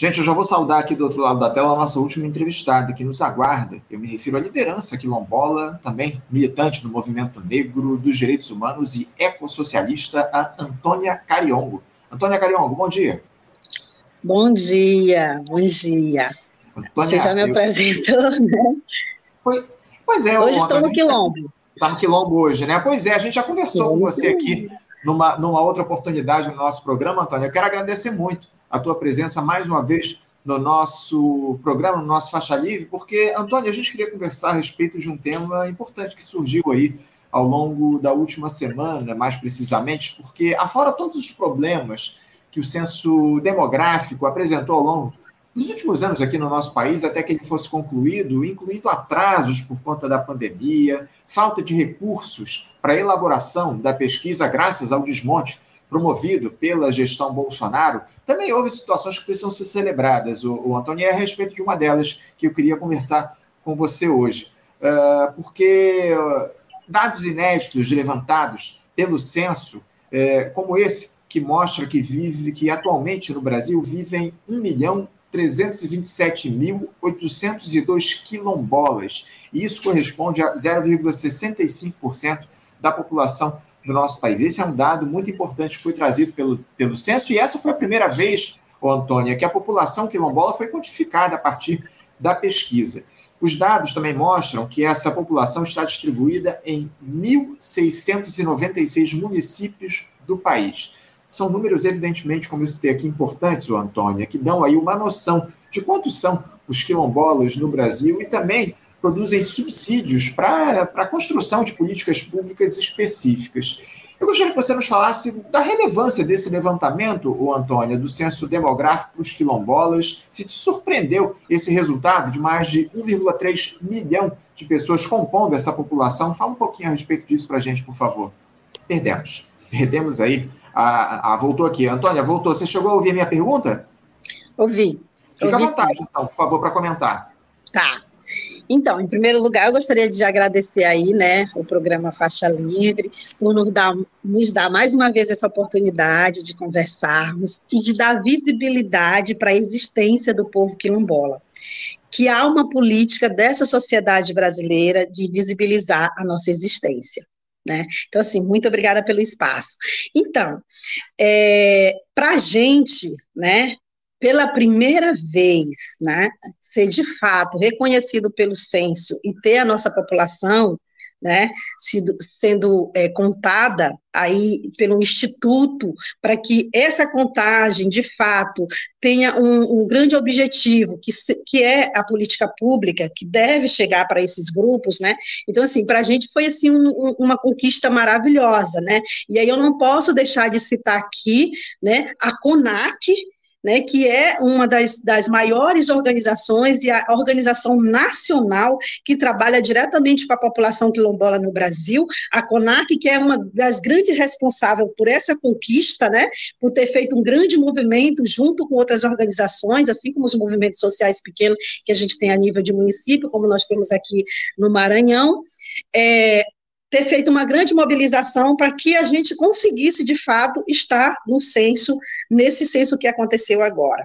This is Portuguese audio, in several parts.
Gente, eu já vou saudar aqui do outro lado da tela a nossa última entrevistada que nos aguarda. Eu me refiro à liderança quilombola, também militante do movimento negro, dos direitos humanos e ecossocialista, a Antônia Cariongo. Antônia Cariongo, bom dia. Bom dia, bom dia. Antônia, Você já me apresentou, né? Pois é. Hoje estou no Quilombo. Está no Quilombo hoje, né? Pois é, a gente já conversou com você aqui numa, numa outra oportunidade no nosso programa, Antônia. Eu quero agradecer muito a tua presença mais uma vez no nosso programa, no nosso Faixa Livre, porque, Antônio, a gente queria conversar a respeito de um tema importante que surgiu aí ao longo da última semana, mais precisamente, porque, afora todos os problemas que o censo demográfico apresentou ao longo dos últimos anos aqui no nosso país, até que ele fosse concluído, incluindo atrasos por conta da pandemia, falta de recursos para elaboração da pesquisa, graças ao desmonte promovido pela gestão Bolsonaro, também houve situações que precisam ser celebradas. O, o Antônio é a respeito de uma delas que eu queria conversar com você hoje. Uh, porque uh, dados inéditos levantados pelo censo, uh, como esse, que mostra que vive, que atualmente no Brasil vivem 1 milhão 327.802 quilombolas. E isso corresponde a 0,65% da população do nosso país. Esse é um dado muito importante que foi trazido pelo, pelo censo, e essa foi a primeira vez, Antônia, que a população quilombola foi quantificada a partir da pesquisa. Os dados também mostram que essa população está distribuída em 1.696 municípios do país. São números, evidentemente, como eu citei aqui, importantes, Antônia, que dão aí uma noção de quantos são os quilombolas no Brasil e também produzem subsídios para a construção de políticas públicas específicas. Eu gostaria que você nos falasse da relevância desse levantamento, o Antônia, do censo demográfico para os quilombolas. Se te surpreendeu esse resultado de mais de 1,3 milhão de pessoas compondo essa população, fala um pouquinho a respeito disso para a gente, por favor. Perdemos. Perdemos aí. Ah, voltou aqui. Antônia, voltou. Você chegou a ouvir a minha pergunta? Ouvi. Fica ouvi à vontade, sim. então, por favor, para comentar. Tá. Então, em primeiro lugar, eu gostaria de agradecer aí, né, o programa Faixa Livre, por nos dar, nos dar mais uma vez essa oportunidade de conversarmos e de dar visibilidade para a existência do povo quilombola. Que há uma política dessa sociedade brasileira de visibilizar a nossa existência. Né? Então, assim, muito obrigada pelo espaço. Então, é, para a gente, né, pela primeira vez, né, ser de fato reconhecido pelo censo e ter a nossa população, né, sendo, sendo é, contada aí pelo Instituto, para que essa contagem, de fato, tenha um, um grande objetivo, que, se, que é a política pública, que deve chegar para esses grupos, né, então, assim, para a gente foi, assim, um, um, uma conquista maravilhosa, né, e aí eu não posso deixar de citar aqui, né, a CONAC, né, que é uma das, das maiores organizações e a organização nacional que trabalha diretamente com a população quilombola no Brasil, a CONAC, que é uma das grandes responsáveis por essa conquista, né, por ter feito um grande movimento junto com outras organizações, assim como os movimentos sociais pequenos que a gente tem a nível de município, como nós temos aqui no Maranhão, é, ter feito uma grande mobilização para que a gente conseguisse, de fato, estar no censo, nesse censo que aconteceu agora.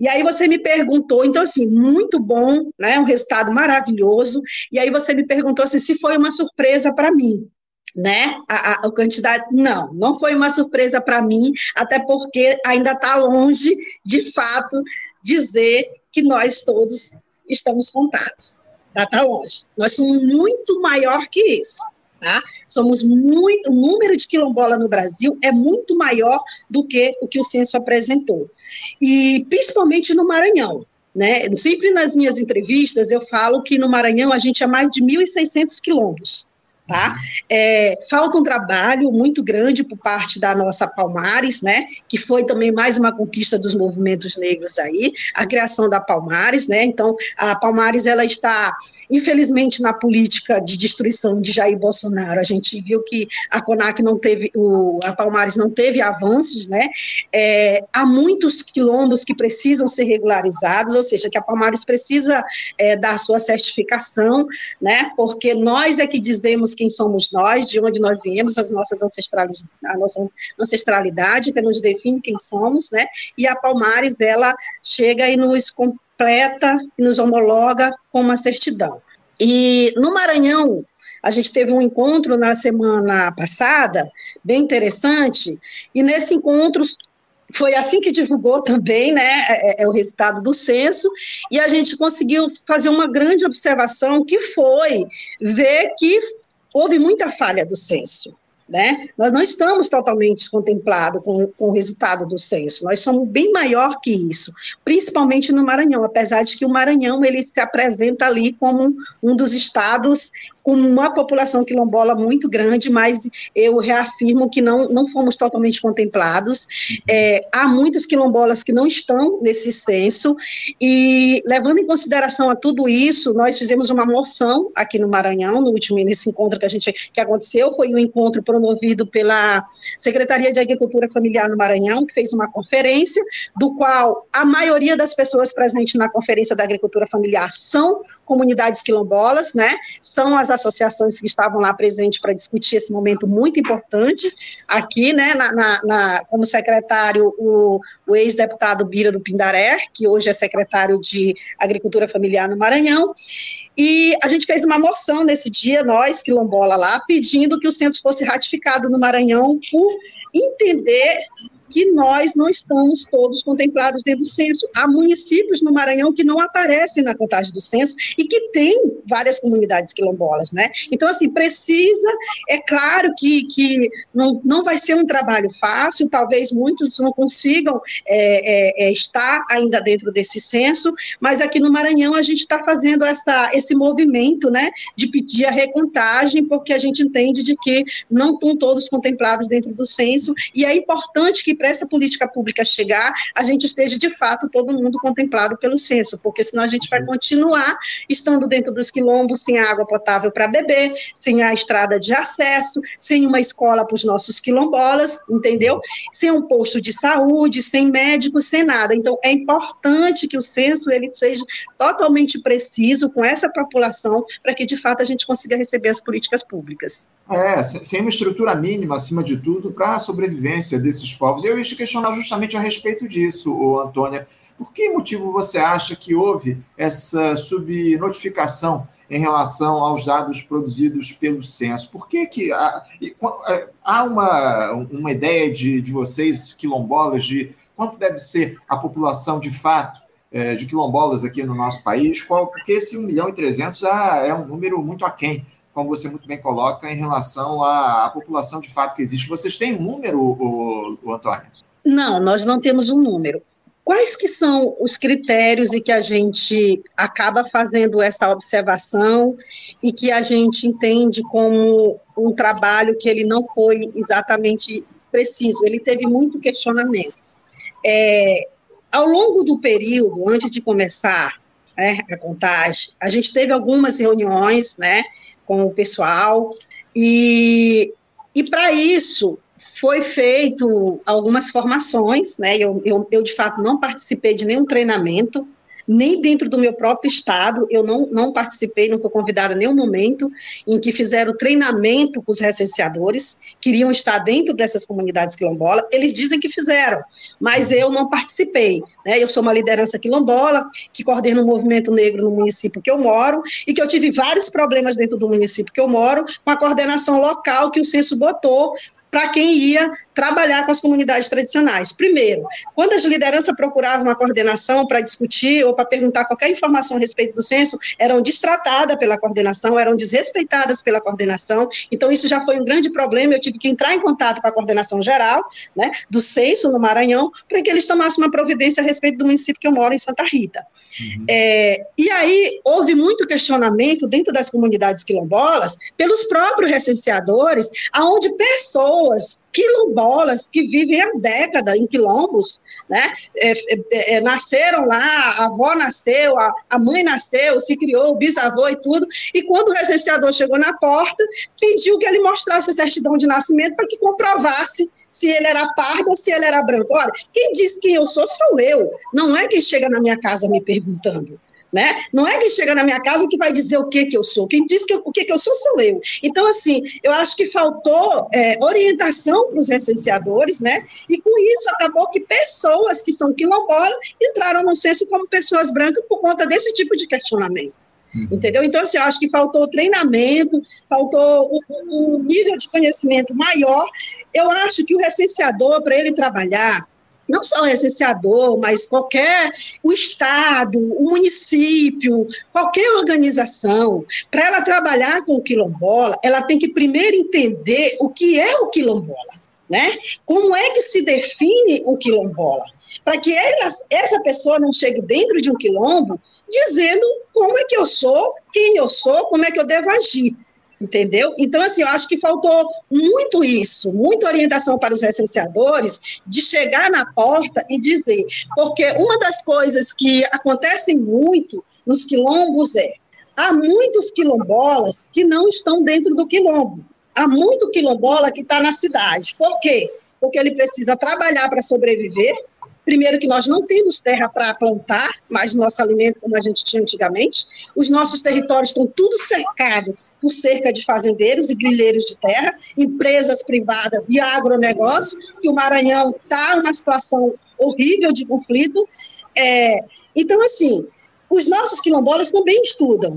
E aí você me perguntou, então, assim, muito bom, né, um resultado maravilhoso, e aí você me perguntou assim, se foi uma surpresa para mim né? A, a, a, quantidade. Não, não foi uma surpresa para mim, até porque ainda está longe, de fato, dizer que nós todos estamos contados. Está tá longe. Nós somos muito maior que isso. Tá? Somos muito, o número de quilombola no Brasil é muito maior do que o que o censo apresentou. E principalmente no Maranhão. Né? Sempre nas minhas entrevistas eu falo que no Maranhão a gente é mais de 1.600 quilombos. Tá? É, falta um trabalho muito grande por parte da nossa Palmares, né, que foi também mais uma conquista dos movimentos negros aí, a criação da Palmares, né, então a Palmares ela está, infelizmente, na política de destruição de Jair Bolsonaro, a gente viu que a CONAC não teve, o, a Palmares não teve avanços, né, é, há muitos quilombos que precisam ser regularizados, ou seja, que a Palmares precisa é, dar sua certificação, né, porque nós é que dizemos sabemos quem somos nós, de onde nós viemos, as nossas ancestralidades, a nossa ancestralidade que nos define quem somos, né? E a Palmares ela chega e nos completa, e nos homologa com uma certidão. E no Maranhão, a gente teve um encontro na semana passada, bem interessante, e nesse encontro foi assim que divulgou também, né, é, é, o resultado do censo, e a gente conseguiu fazer uma grande observação que foi ver que houve muita falha do censo. Né? Nós não estamos totalmente contemplados com, com, o resultado do censo, nós somos bem maior que isso, principalmente no Maranhão, apesar de que o Maranhão ele se apresenta ali como um, dos estados com uma população quilombola muito grande, mas eu reafirmo que não, não fomos totalmente contemplados. É, há muitos quilombolas que não estão nesse censo, e levando em consideração a tudo isso, nós fizemos uma moção aqui no Maranhão, no último nesse encontro que a gente que aconteceu, foi um encontro promovido pela Secretaria de Agricultura Familiar no Maranhão, que fez uma conferência, do qual a maioria das pessoas presentes na conferência da agricultura familiar são comunidades quilombolas, né? São as associações que estavam lá presentes para discutir esse momento muito importante aqui, né, na, na, na como secretário o, o ex-deputado Bira do Pindaré, que hoje é secretário de Agricultura Familiar no Maranhão, e a gente fez uma moção nesse dia, nós, quilombola lá, pedindo que o censo fosse ratificado no Maranhão por entender que nós não estamos todos contemplados dentro do censo. Há municípios no Maranhão que não aparecem na contagem do censo e que tem várias comunidades quilombolas, né? Então, assim, precisa, é claro que, que não, não vai ser um trabalho fácil, talvez muitos não consigam é, é, é, estar ainda dentro desse censo, mas aqui no Maranhão a gente está fazendo essa, esse movimento, né, de pedir a recontagem, porque a gente entende de que não estão todos contemplados dentro do censo, e é importante que para essa política pública chegar, a gente esteja de fato todo mundo contemplado pelo censo, porque senão a gente vai continuar estando dentro dos quilombos sem água potável para beber, sem a estrada de acesso, sem uma escola para os nossos quilombolas, entendeu? Sem um posto de saúde, sem médico, sem nada. Então é importante que o censo ele seja totalmente preciso com essa população para que de fato a gente consiga receber as políticas públicas. É, sem uma estrutura mínima, acima de tudo, para a sobrevivência desses povos. Eu ia te questionar justamente a respeito disso, Antônia. Por que motivo você acha que houve essa subnotificação em relação aos dados produzidos pelo censo? Por que, que há, é, há uma, uma ideia de, de vocês, quilombolas, de quanto deve ser a população de fato é, de quilombolas aqui no nosso país? Qual, porque esse 1 milhão e 300 ah, é um número muito aquém como você muito bem coloca, em relação à, à população de fato que existe. Vocês têm um número, o, o Antônio? Não, nós não temos um número. Quais que são os critérios e que a gente acaba fazendo essa observação e que a gente entende como um trabalho que ele não foi exatamente preciso, ele teve muito questionamentos. É, ao longo do período, antes de começar né, a contagem, a gente teve algumas reuniões, né, com o pessoal, e, e para isso foi feito algumas formações, né, eu, eu, eu de fato não participei de nenhum treinamento, nem dentro do meu próprio estado, eu não, não participei, não fui convidada em nenhum momento em que fizeram treinamento com os recenseadores, queriam estar dentro dessas comunidades quilombolas, eles dizem que fizeram, mas eu não participei, né, eu sou uma liderança quilombola, que coordena o movimento negro no município que eu moro, e que eu tive vários problemas dentro do município que eu moro, com a coordenação local que o censo botou, para quem ia trabalhar com as comunidades tradicionais. Primeiro, quando as lideranças procuravam uma coordenação para discutir ou para perguntar qualquer informação a respeito do censo, eram distratadas pela coordenação, eram desrespeitadas pela coordenação. Então, isso já foi um grande problema. Eu tive que entrar em contato com a coordenação geral né, do censo no Maranhão para que eles tomassem uma providência a respeito do município que eu moro, em Santa Rita. Uhum. É, e aí, houve muito questionamento dentro das comunidades quilombolas pelos próprios recenseadores, aonde pessoas pessoas quilombolas que vivem há décadas em quilombos, né? É, é, é, nasceram lá, a avó nasceu, a, a mãe nasceu, se criou, o bisavô e tudo. E quando o recenseador chegou na porta, pediu que ele mostrasse a certidão de nascimento para que comprovasse se ele era pardo ou se ele era branco. Olha, quem diz quem eu sou, sou eu. Não é quem chega na minha casa me perguntando. Né? Não é quem chega na minha casa que vai dizer o que que eu sou. Quem diz que eu, o que que eu sou sou eu. Então, assim, eu acho que faltou é, orientação para os recenseadores, né? E com isso acabou que pessoas que são quilombolas entraram no censo como pessoas brancas por conta desse tipo de questionamento. Uhum. Entendeu? Então, assim, eu acho que faltou treinamento, faltou um, um nível de conhecimento maior. Eu acho que o recenseador, para ele trabalhar, não só o recenseador, mas qualquer, o Estado, o município, qualquer organização, para ela trabalhar com o quilombola, ela tem que primeiro entender o que é o quilombola, né? Como é que se define o quilombola? Para que ela, essa pessoa não chegue dentro de um quilombo dizendo como é que eu sou, quem eu sou, como é que eu devo agir entendeu? Então, assim, eu acho que faltou muito isso, muita orientação para os recenseadores de chegar na porta e dizer, porque uma das coisas que acontecem muito nos quilombos é, há muitos quilombolas que não estão dentro do quilombo, há muito quilombola que está na cidade, por quê? Porque ele precisa trabalhar para sobreviver, Primeiro que nós não temos terra para plantar mais nosso alimento como a gente tinha antigamente. Os nossos territórios estão tudo cercados por cerca de fazendeiros e grileiros de terra, empresas privadas e agronegócio, que o Maranhão está numa situação horrível de conflito. É, então, assim, os nossos quilombolas também estudam.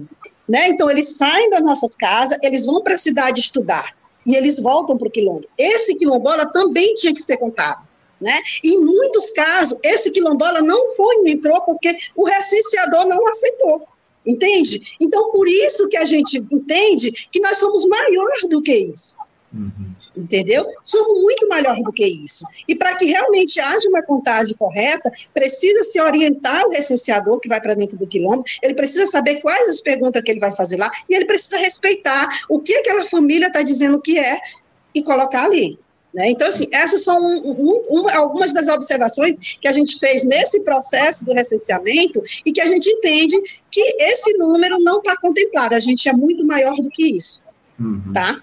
Né? Então, eles saem das nossas casas, eles vão para a cidade estudar e eles voltam para o quilombo. Esse quilombola também tinha que ser contado. Né? Em muitos casos, esse quilombola não foi, não entrou, porque o recenseador não aceitou. Entende? Então, por isso que a gente entende que nós somos maior do que isso. Uhum. Entendeu? Somos muito maior do que isso. E para que realmente haja uma contagem correta, precisa se orientar o recenseador que vai para dentro do quilombo, ele precisa saber quais as perguntas que ele vai fazer lá, e ele precisa respeitar o que aquela família está dizendo que é e colocar ali. Né? Então, assim, essas são um, um, algumas das observações que a gente fez nesse processo do recenseamento e que a gente entende que esse número não está contemplado, a gente é muito maior do que isso. Uhum. Tá?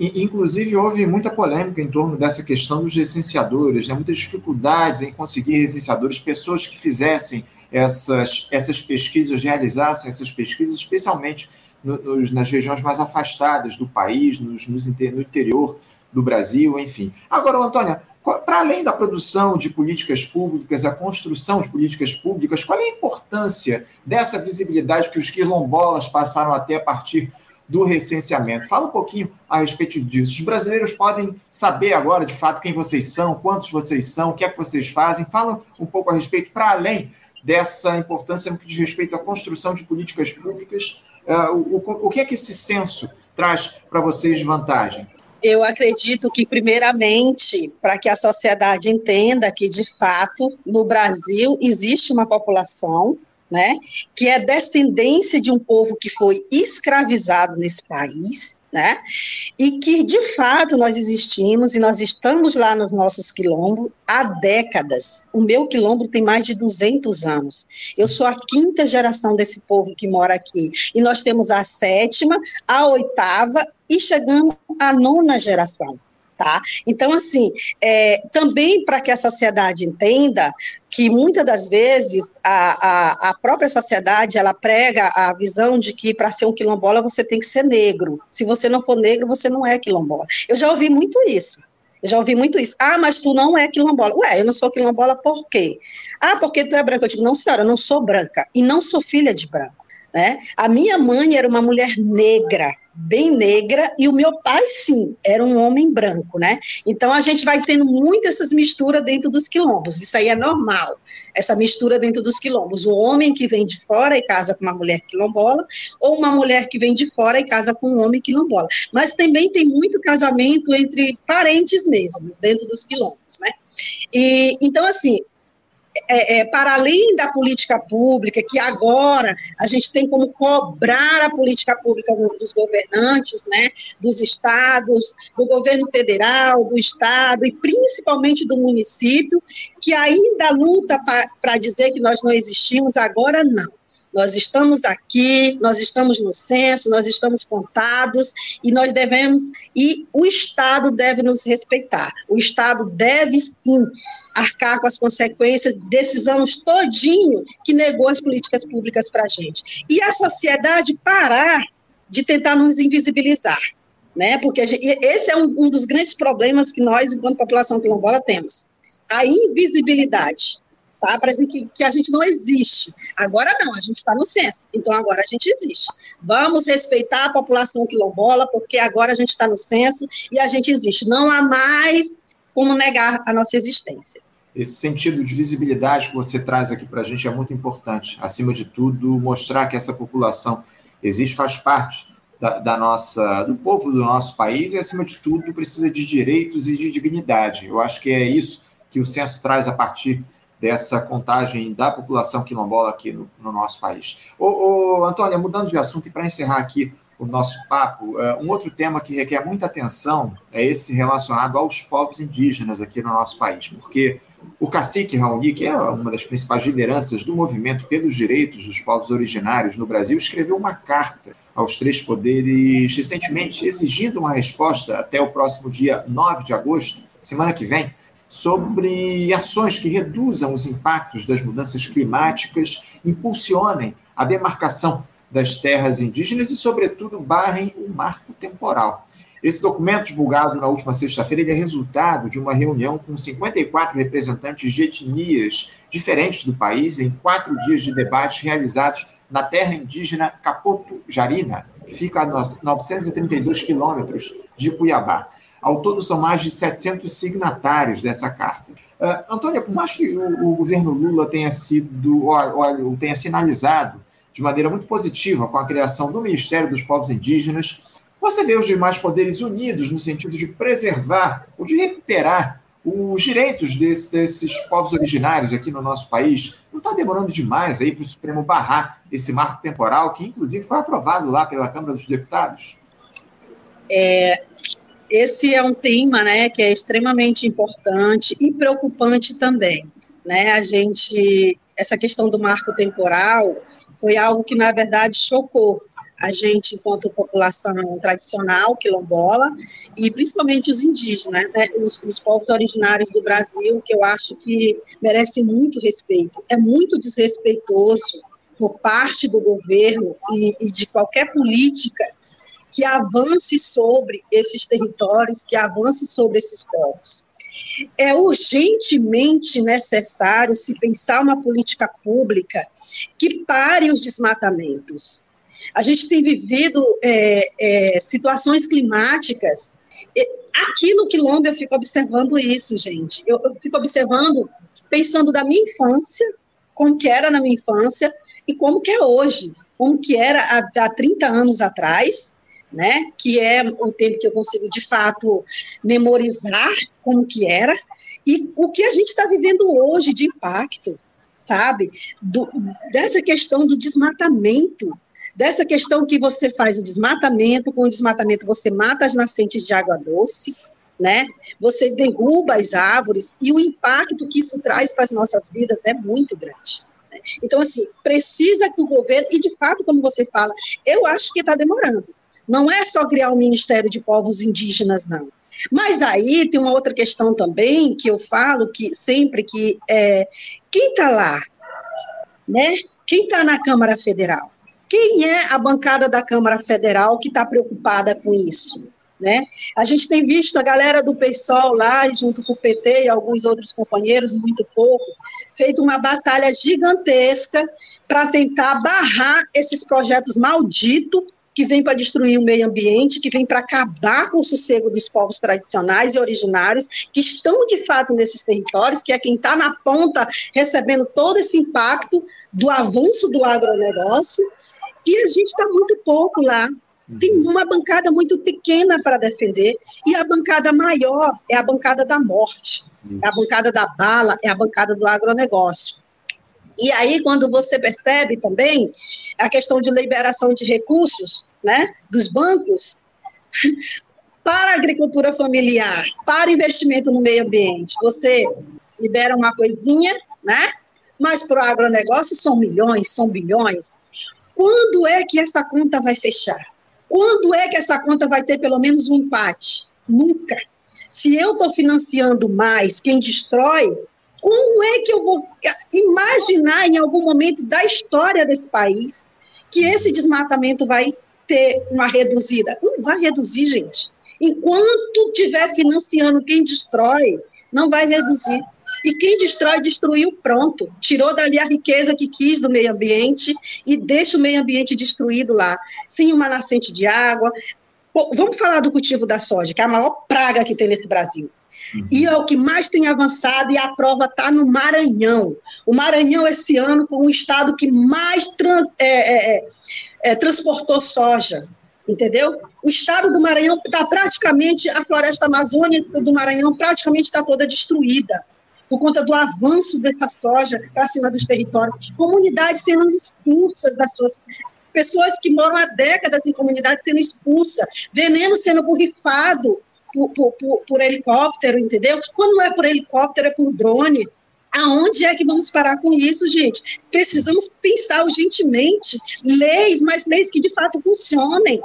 Inclusive, houve muita polêmica em torno dessa questão dos recenseadores, né? muitas dificuldades em conseguir recenseadores, pessoas que fizessem essas, essas pesquisas, realizassem essas pesquisas, especialmente no, nos, nas regiões mais afastadas do país, nos, nos, no interior do Brasil, enfim. Agora, Antônia, para além da produção de políticas públicas, a construção de políticas públicas, qual é a importância dessa visibilidade que os quilombolas passaram a ter a partir do recenseamento? Fala um pouquinho a respeito disso. Os brasileiros podem saber agora, de fato, quem vocês são, quantos vocês são, o que é que vocês fazem. Fala um pouco a respeito, para além dessa importância no que diz respeito à construção de políticas públicas, uh, o, o, o que é que esse censo traz para vocês de vantagem? Eu acredito que, primeiramente, para que a sociedade entenda que, de fato, no Brasil existe uma população né, que é descendência de um povo que foi escravizado nesse país, né, e que de fato nós existimos e nós estamos lá nos nossos quilombos há décadas. O meu quilombo tem mais de 200 anos. Eu sou a quinta geração desse povo que mora aqui, e nós temos a sétima, a oitava e chegamos à nona geração. Tá? Então, assim, é, também para que a sociedade entenda que muitas das vezes a, a, a, própria sociedade ela prega a visão de que para ser um quilombola você tem que ser negro. Se você não for negro, você não é quilombola. Eu já ouvi muito isso. Eu já ouvi muito isso. Ah, mas tu não é quilombola. Ué, eu não sou quilombola por quê? Ah, porque tu é branca. Eu digo, não, senhora, eu não sou branca. E não sou filha de branco. Né? A minha mãe era uma mulher negra, bem negra, e o meu pai, sim, era um homem branco, né? Então a gente vai tendo muito essas misturas dentro dos quilombos, isso aí é normal, essa mistura dentro dos quilombos. O homem que vem de fora e casa com uma mulher quilombola, ou uma mulher que vem de fora e casa com um homem quilombola. Mas também tem muito casamento entre parentes mesmo, dentro dos quilombos, né? E, então, assim, é, é, para além da política pública, que agora a gente tem como cobrar a política pública dos governantes, né, dos estados, do governo federal, do estado e principalmente do município, que ainda luta para dizer que nós não existimos, agora não. Nós estamos aqui, nós estamos no censo, nós estamos contados e nós devemos, e o Estado deve nos respeitar. O Estado deve, sim, arcar com as consequências desses anos todinho que negou as políticas públicas para a gente. E a sociedade parar de tentar nos invisibilizar, né? Porque gente, esse é um, um dos grandes problemas que nós, enquanto população quilombola, temos. A invisibilidade tá? Parece que, que a gente não existe. Agora não, a gente está no censo, então agora a gente existe. Vamos respeitar a população quilombola, porque agora a gente está no censo e a gente existe. Não há mais como negar a nossa existência. Esse sentido de visibilidade que você traz aqui para a gente é muito importante. Acima de tudo, mostrar que essa população existe, faz parte da, da, nossa, do povo do nosso país e, acima de tudo, precisa de direitos e de dignidade. Eu acho que é isso que o censo traz a partir dessa contagem da população quilombola aqui no, no nosso país. Ô, ô, Antônia, mudando de assunto e para encerrar aqui o nosso papo, uh, um outro tema que requer muita atenção é esse relacionado aos povos indígenas aqui no nosso país, porque o cacique Raoni, que é uma das principais lideranças do movimento pelos direitos dos povos originários no Brasil, escreveu uma carta aos três poderes recentemente, exigindo uma resposta até o próximo dia 9 de agosto, semana que vem, sobre ações que reduzam os impactos das mudanças climáticas, impulsionem a demarcação das terras indígenas e, sobretudo, barrem o marco temporal. Esse documento, divulgado na última sexta-feira, é resultado de uma reunião com 54 representantes de etnias diferentes do país em quatro dias de debates realizados na terra indígena Capoto Jarina, que fica a 932 quilômetros de Cuiabá. Ao todo, são mais de 700 signatários dessa carta. Uh, Antônia, por mais que o, o governo Lula tenha sido, olha, tenha sinalizado de maneira muito positiva com a criação do Ministério dos Povos Indígenas, você vê os demais poderes unidos no sentido de preservar ou de recuperar os direitos desse, desses povos originários aqui no nosso país. Não está demorando demais aí para o Supremo barrar esse marco temporal, que inclusive foi aprovado lá pela Câmara dos Deputados? É, esse é um tema, né, que é extremamente importante e preocupante também, né? A gente, essa questão do marco temporal foi algo que na verdade chocou a gente enquanto população tradicional quilombola e principalmente os indígenas, né, os, os, povos originários do Brasil, que eu acho que merecem muito respeito. É muito desrespeitoso por parte do governo e, e de qualquer política que avance sobre esses territórios, que avance sobre esses povos. É urgentemente necessário se pensar uma política pública que pare os desmatamentos. A gente tem vivido é, é, situações climáticas. Aqui no Quilombo eu fico observando isso, gente. Eu, eu fico observando, pensando da minha infância, como que era na minha infância e como que é hoje, como que era há, há 30 anos atrás né? Que é o tempo que eu consigo de fato memorizar como que era e o que a gente está vivendo hoje de impacto, sabe? Do, dessa questão do desmatamento, dessa questão que você faz o desmatamento, com o desmatamento você mata as nascentes de água doce, né? Você derruba as árvores e o impacto que isso traz para as nossas vidas é muito grande. Né? Então, assim, precisa que o governo, e de fato, como você fala, eu acho que está demorando. Não é só criar um Ministério de Povos Indígenas, não. Mas aí tem uma outra questão também que eu falo que sempre que é, quem está lá, né? Quem está na Câmara Federal? Quem é a bancada da Câmara Federal que está preocupada com isso? Né? A gente tem visto a galera do PSOL lá, junto com o PT e alguns outros companheiros, muito pouco, feito uma batalha gigantesca para tentar barrar esses projetos malditos que vem para destruir o meio ambiente, que vem para acabar com o sossego dos povos tradicionais e originários, que estão de fato nesses territórios, que é quem está na ponta recebendo todo esse impacto do avanço do agronegócio, e a gente está muito pouco lá. Tem uhum. uma bancada muito pequena para defender, e a bancada maior é a bancada da morte, é a bancada da bala, é a bancada do agronegócio. E aí, quando você percebe também a questão de liberação de recursos né, dos bancos para a agricultura familiar, para investimento no meio ambiente, você libera uma coisinha, né? mas para o agronegócio são milhões, são bilhões. Quando é que essa conta vai fechar? Quando é que essa conta vai ter pelo menos um empate? Nunca. Se eu estou financiando mais quem destrói, como é que eu vou imaginar em algum momento da história desse país que esse desmatamento vai ter uma reduzida? Não vai reduzir, gente. Enquanto estiver financiando quem destrói, não vai reduzir. E quem destrói, destruiu pronto. Tirou dali a riqueza que quis do meio ambiente e deixa o meio ambiente destruído lá, sem uma nascente de água. Bom, vamos falar do cultivo da soja, que é a maior praga que tem nesse Brasil. Uhum. E é o que mais tem avançado, e a prova está no Maranhão. O Maranhão, esse ano, foi um estado que mais trans, é, é, é, é transportou soja entendeu? O estado do Maranhão está praticamente, a floresta amazônica do Maranhão praticamente está toda destruída, por conta do avanço dessa soja para cima dos territórios. Comunidades sendo expulsas das suas. Pessoas que moram há décadas em comunidades sendo expulsas, veneno sendo borrifado por, por, por, por helicóptero, entendeu? Quando não é por helicóptero, é por drone. Aonde é que vamos parar com isso, gente? Precisamos pensar urgentemente leis, mas leis que de fato funcionem.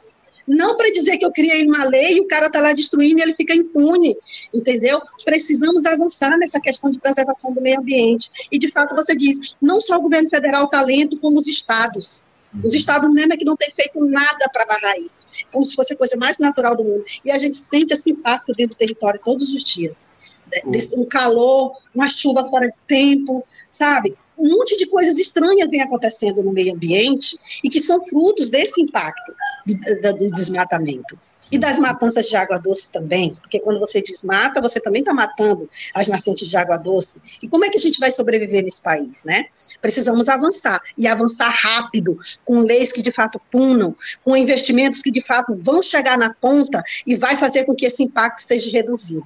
Não para dizer que eu criei uma lei e o cara está lá destruindo e ele fica impune, entendeu? Precisamos avançar nessa questão de preservação do meio ambiente. E, de fato, você diz, não só o governo federal está lento, como os estados. Os estados mesmo é que não têm feito nada para barrar isso, como se fosse a coisa mais natural do mundo. E a gente sente esse impacto dentro do território todos os dias. Um calor, uma chuva fora de tempo, sabe? Um monte de coisas estranhas vem acontecendo no meio ambiente e que são frutos desse impacto do, do desmatamento. E das matanças de água doce também, porque quando você desmata, você também está matando as nascentes de água doce. E como é que a gente vai sobreviver nesse país, né? Precisamos avançar, e avançar rápido, com leis que de fato punam, com investimentos que de fato vão chegar na ponta e vai fazer com que esse impacto seja reduzido.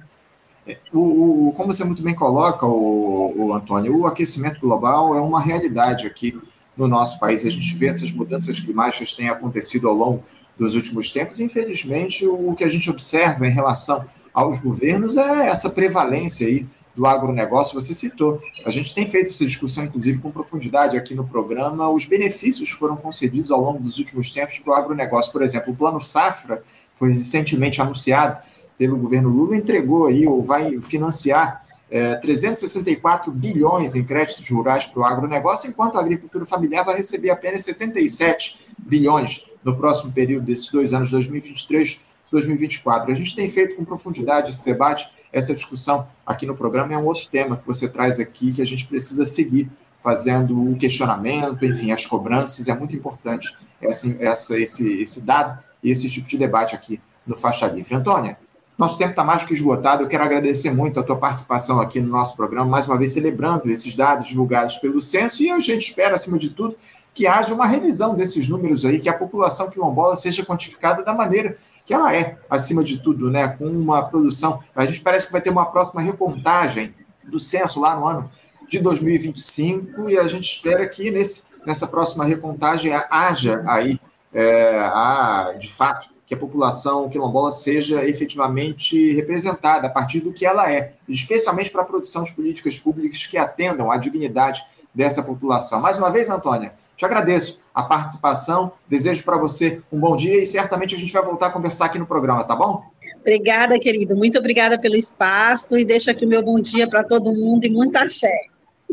O, o, como você muito bem coloca, o, o, Antônio, o aquecimento global é uma realidade aqui no nosso país. A gente vê essas mudanças climáticas têm acontecido ao longo dos últimos tempos. Infelizmente, o que a gente observa em relação aos governos é essa prevalência aí do agronegócio. Você citou. A gente tem feito essa discussão, inclusive, com profundidade aqui no programa. Os benefícios foram concedidos ao longo dos últimos tempos para o agronegócio. Por exemplo, o Plano Safra foi recentemente anunciado pelo governo Lula, entregou aí, ou vai financiar é, 364 bilhões em créditos rurais para o agronegócio, enquanto a agricultura familiar vai receber apenas 77 bilhões no próximo período desses dois anos, 2023 2024. A gente tem feito com profundidade esse debate, essa discussão aqui no programa, é um outro tema que você traz aqui que a gente precisa seguir fazendo o questionamento, enfim, as cobranças, é muito importante essa, essa, esse, esse dado e esse tipo de debate aqui no Faixa Livre. Antônia, nosso tempo está mais que esgotado. Eu quero agradecer muito a tua participação aqui no nosso programa, mais uma vez celebrando esses dados divulgados pelo censo, e a gente espera, acima de tudo, que haja uma revisão desses números aí, que a população quilombola seja quantificada da maneira que ela é, acima de tudo, né? Com uma produção. A gente parece que vai ter uma próxima recontagem do censo lá no ano de 2025, e a gente espera que nesse, nessa próxima recontagem haja aí, é, a, de fato, que a população quilombola seja efetivamente representada a partir do que ela é, especialmente para a produção de políticas públicas que atendam à dignidade dessa população. Mais uma vez, Antônia, te agradeço a participação, desejo para você um bom dia e certamente a gente vai voltar a conversar aqui no programa, tá bom? Obrigada, querido. Muito obrigada pelo espaço e deixo aqui o meu bom dia para todo mundo e muito axé.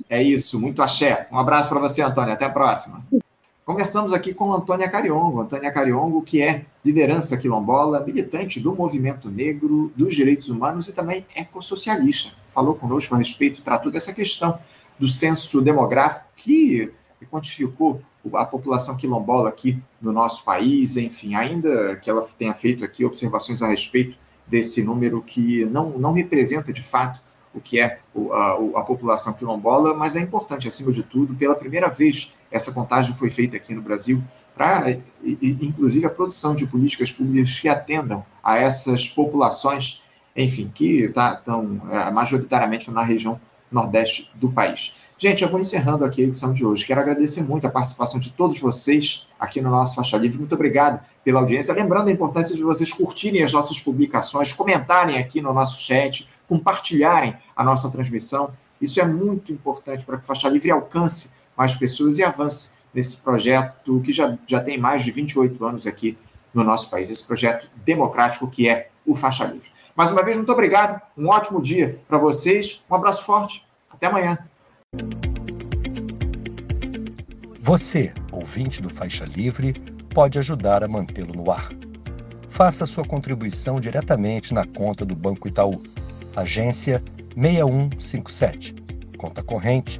É isso, muito axé. Um abraço para você, Antônia. Até a próxima. Conversamos aqui com Antônia Cariongo, Antônia Cariongo, que é liderança quilombola, militante do movimento negro, dos direitos humanos e também ecossocialista. Falou conosco a respeito, tratou dessa questão do censo demográfico que quantificou a população quilombola aqui no nosso país, enfim, ainda que ela tenha feito aqui observações a respeito desse número que não, não representa de fato o que é a, a população quilombola, mas é importante, acima de tudo, pela primeira vez essa contagem foi feita aqui no Brasil para, inclusive, a produção de políticas públicas que atendam a essas populações, enfim, que tá, estão é, majoritariamente na região nordeste do país. Gente, eu vou encerrando aqui a edição de hoje. Quero agradecer muito a participação de todos vocês aqui no nosso Faixa Livre. Muito obrigado pela audiência. Lembrando a importância de vocês curtirem as nossas publicações, comentarem aqui no nosso chat, compartilharem a nossa transmissão Isso é muito importante para que Faixa Livre alcance mais pessoas e avance nesse projeto que já, já tem mais de 28 anos aqui no nosso país, esse projeto democrático que é o Faixa Livre. Mais uma vez, muito obrigado, um ótimo dia para vocês, um abraço forte, até amanhã. Você, ouvinte do Faixa Livre, pode ajudar a mantê-lo no ar. Faça sua contribuição diretamente na conta do Banco Itaú, agência 6157, conta corrente